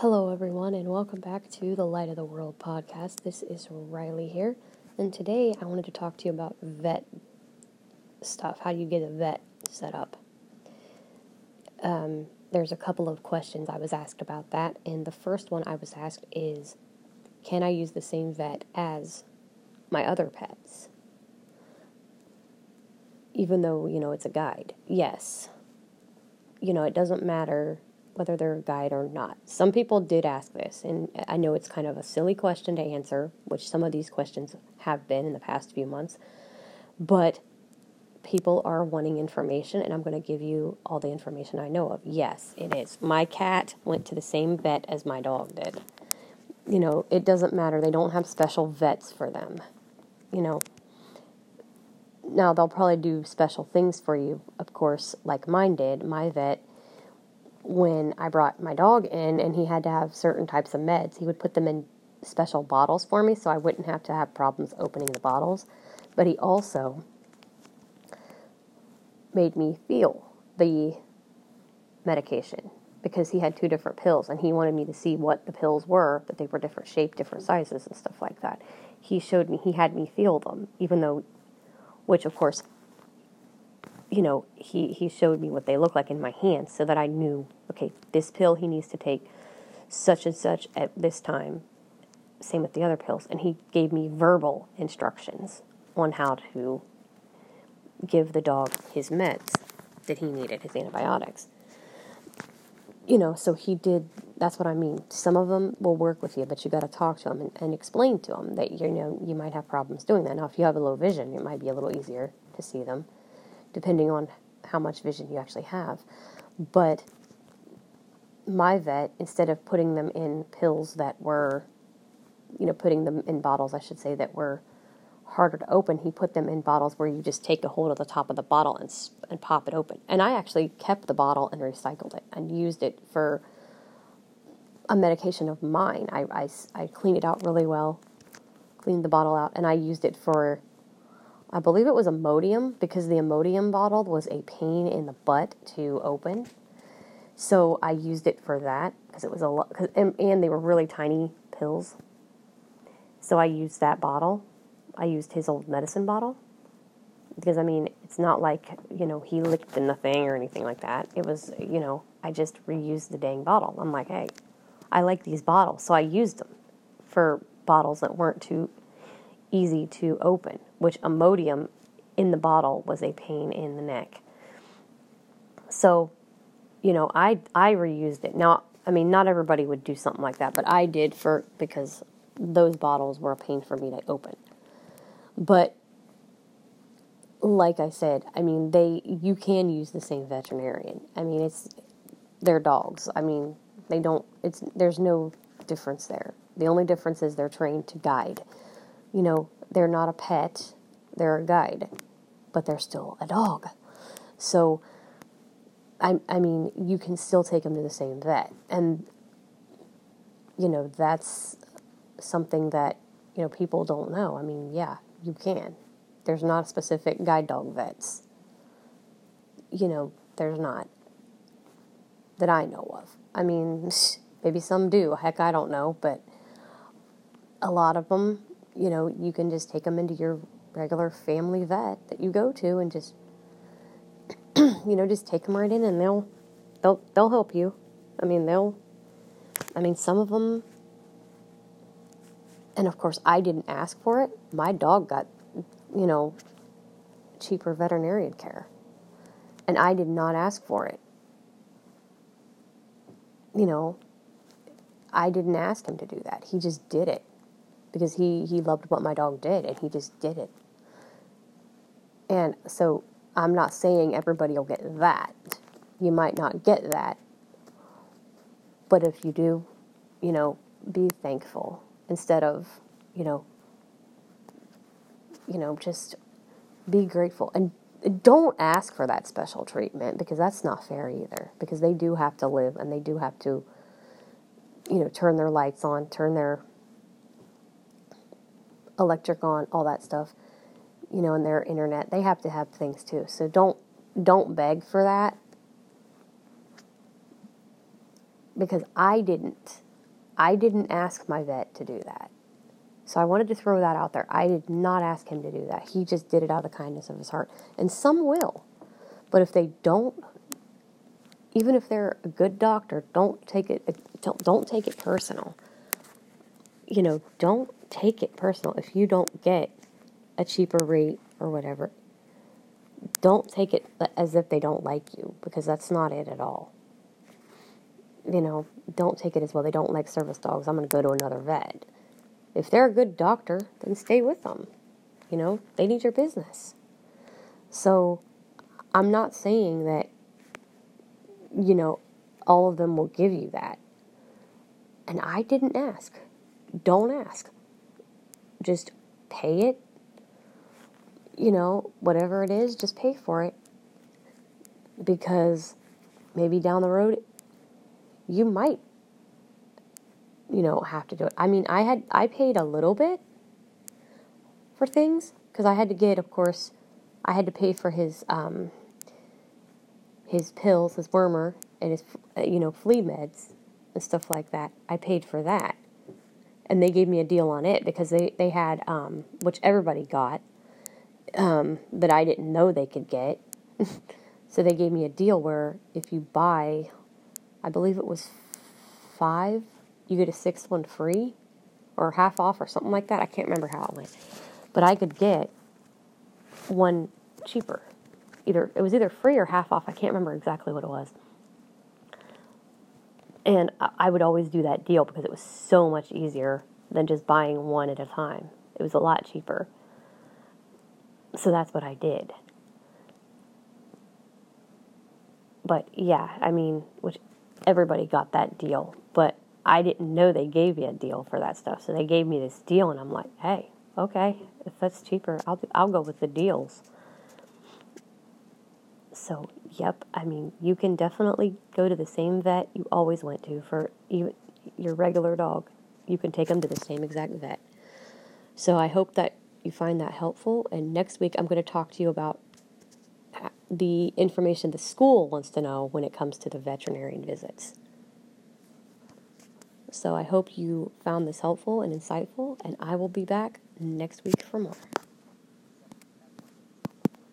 Hello, everyone, and welcome back to the Light of the World podcast. This is Riley here, and today I wanted to talk to you about vet stuff. How do you get a vet set up? Um, there's a couple of questions I was asked about that, and the first one I was asked is Can I use the same vet as my other pets? Even though, you know, it's a guide. Yes. You know, it doesn't matter whether they're a guide or not. Some people did ask this, and I know it's kind of a silly question to answer, which some of these questions have been in the past few months, but people are wanting information, and I'm going to give you all the information I know of. Yes, it is. My cat went to the same vet as my dog did. You know, it doesn't matter. They don't have special vets for them. You know, now they'll probably do special things for you, of course, like mine did. My vet when I brought my dog in and he had to have certain types of meds, he would put them in special bottles for me so I wouldn't have to have problems opening the bottles. But he also made me feel the medication because he had two different pills and he wanted me to see what the pills were, that they were different shape, different sizes, and stuff like that. He showed me, he had me feel them, even though, which of course, you know, he, he showed me what they look like in my hands so that I knew okay, this pill he needs to take such and such at this time. Same with the other pills. And he gave me verbal instructions on how to give the dog his meds that he needed, his antibiotics. You know, so he did, that's what I mean. Some of them will work with you, but you got to talk to them and, and explain to them that, you know, you might have problems doing that. Now, if you have a low vision, it might be a little easier to see them, depending on how much vision you actually have. But my vet, instead of putting them in pills that were, you know, putting them in bottles, I should say, that were harder to open, he put them in bottles where you just take a hold of the top of the bottle and, and pop it open. And I actually kept the bottle and recycled it and used it for a medication of mine. I, I, I cleaned it out really well, cleaned the bottle out, and I used it for, I believe it was Imodium because the Imodium bottle was a pain in the butt to open. So I used it for that because it was a lot, and, and they were really tiny pills. So I used that bottle. I used his old medicine bottle because I mean, it's not like, you know, he licked in the thing or anything like that. It was, you know, I just reused the dang bottle. I'm like, hey, I like these bottles. So I used them for bottles that weren't too easy to open, which Imodium in the bottle was a pain in the neck. So you know, I I reused it. Now, I mean, not everybody would do something like that, but I did for because those bottles were a pain for me to open. But like I said, I mean, they you can use the same veterinarian. I mean, it's they're dogs. I mean, they don't it's there's no difference there. The only difference is they're trained to guide. You know, they're not a pet, they're a guide, but they're still a dog. So, I, I mean, you can still take them to the same vet. And, you know, that's something that, you know, people don't know. I mean, yeah, you can. There's not specific guide dog vets. You know, there's not. That I know of. I mean, maybe some do. Heck, I don't know. But a lot of them, you know, you can just take them into your regular family vet that you go to and just you know, just take them right in and they'll they'll they'll help you. I mean, they'll I mean, some of them and of course, I didn't ask for it. My dog got, you know, cheaper veterinarian care. And I did not ask for it. You know, I didn't ask him to do that. He just did it because he, he loved what my dog did and he just did it. And so I'm not saying everybody will get that. You might not get that. But if you do, you know, be thankful instead of, you know, you know, just be grateful and don't ask for that special treatment because that's not fair either because they do have to live and they do have to you know turn their lights on turn their electric on all that stuff you know, and their internet, they have to have things too. So don't don't beg for that because I didn't. I didn't ask my vet to do that. So I wanted to throw that out there. I did not ask him to do that. He just did it out of the kindness of his heart. And some will. But if they don't, even if they're a good doctor, don't take it don't, don't take it personal. You know, don't take it personal if you don't get a cheaper rate or whatever. Don't take it as if they don't like you because that's not it at all. You know, don't take it as well. They don't like service dogs. I'm going to go to another vet if they're a good doctor, then stay with them. You know, they need your business. So I'm not saying that, you know, all of them will give you that. And I didn't ask. Don't ask. Just pay it. You know, whatever it is, just pay for it. Because maybe down the road, you might you know, have to do it. I mean, I had I paid a little bit for things because I had to get, of course, I had to pay for his um, his pills, his wormer, and his you know flea meds and stuff like that. I paid for that, and they gave me a deal on it because they they had um, which everybody got um, that I didn't know they could get. so they gave me a deal where if you buy, I believe it was five you get a sixth one free or half off or something like that. I can't remember how it went. But I could get one cheaper. Either it was either free or half off. I can't remember exactly what it was. And I would always do that deal because it was so much easier than just buying one at a time. It was a lot cheaper. So that's what I did. But yeah, I mean, which everybody got that deal. But I didn't know they gave me a deal for that stuff. So they gave me this deal, and I'm like, hey, okay, if that's cheaper, I'll I'll go with the deals. So, yep, I mean, you can definitely go to the same vet you always went to for even your regular dog. You can take them to the same exact vet. So, I hope that you find that helpful. And next week, I'm going to talk to you about uh, the information the school wants to know when it comes to the veterinarian visits. So I hope you found this helpful and insightful, and I will be back next week for more.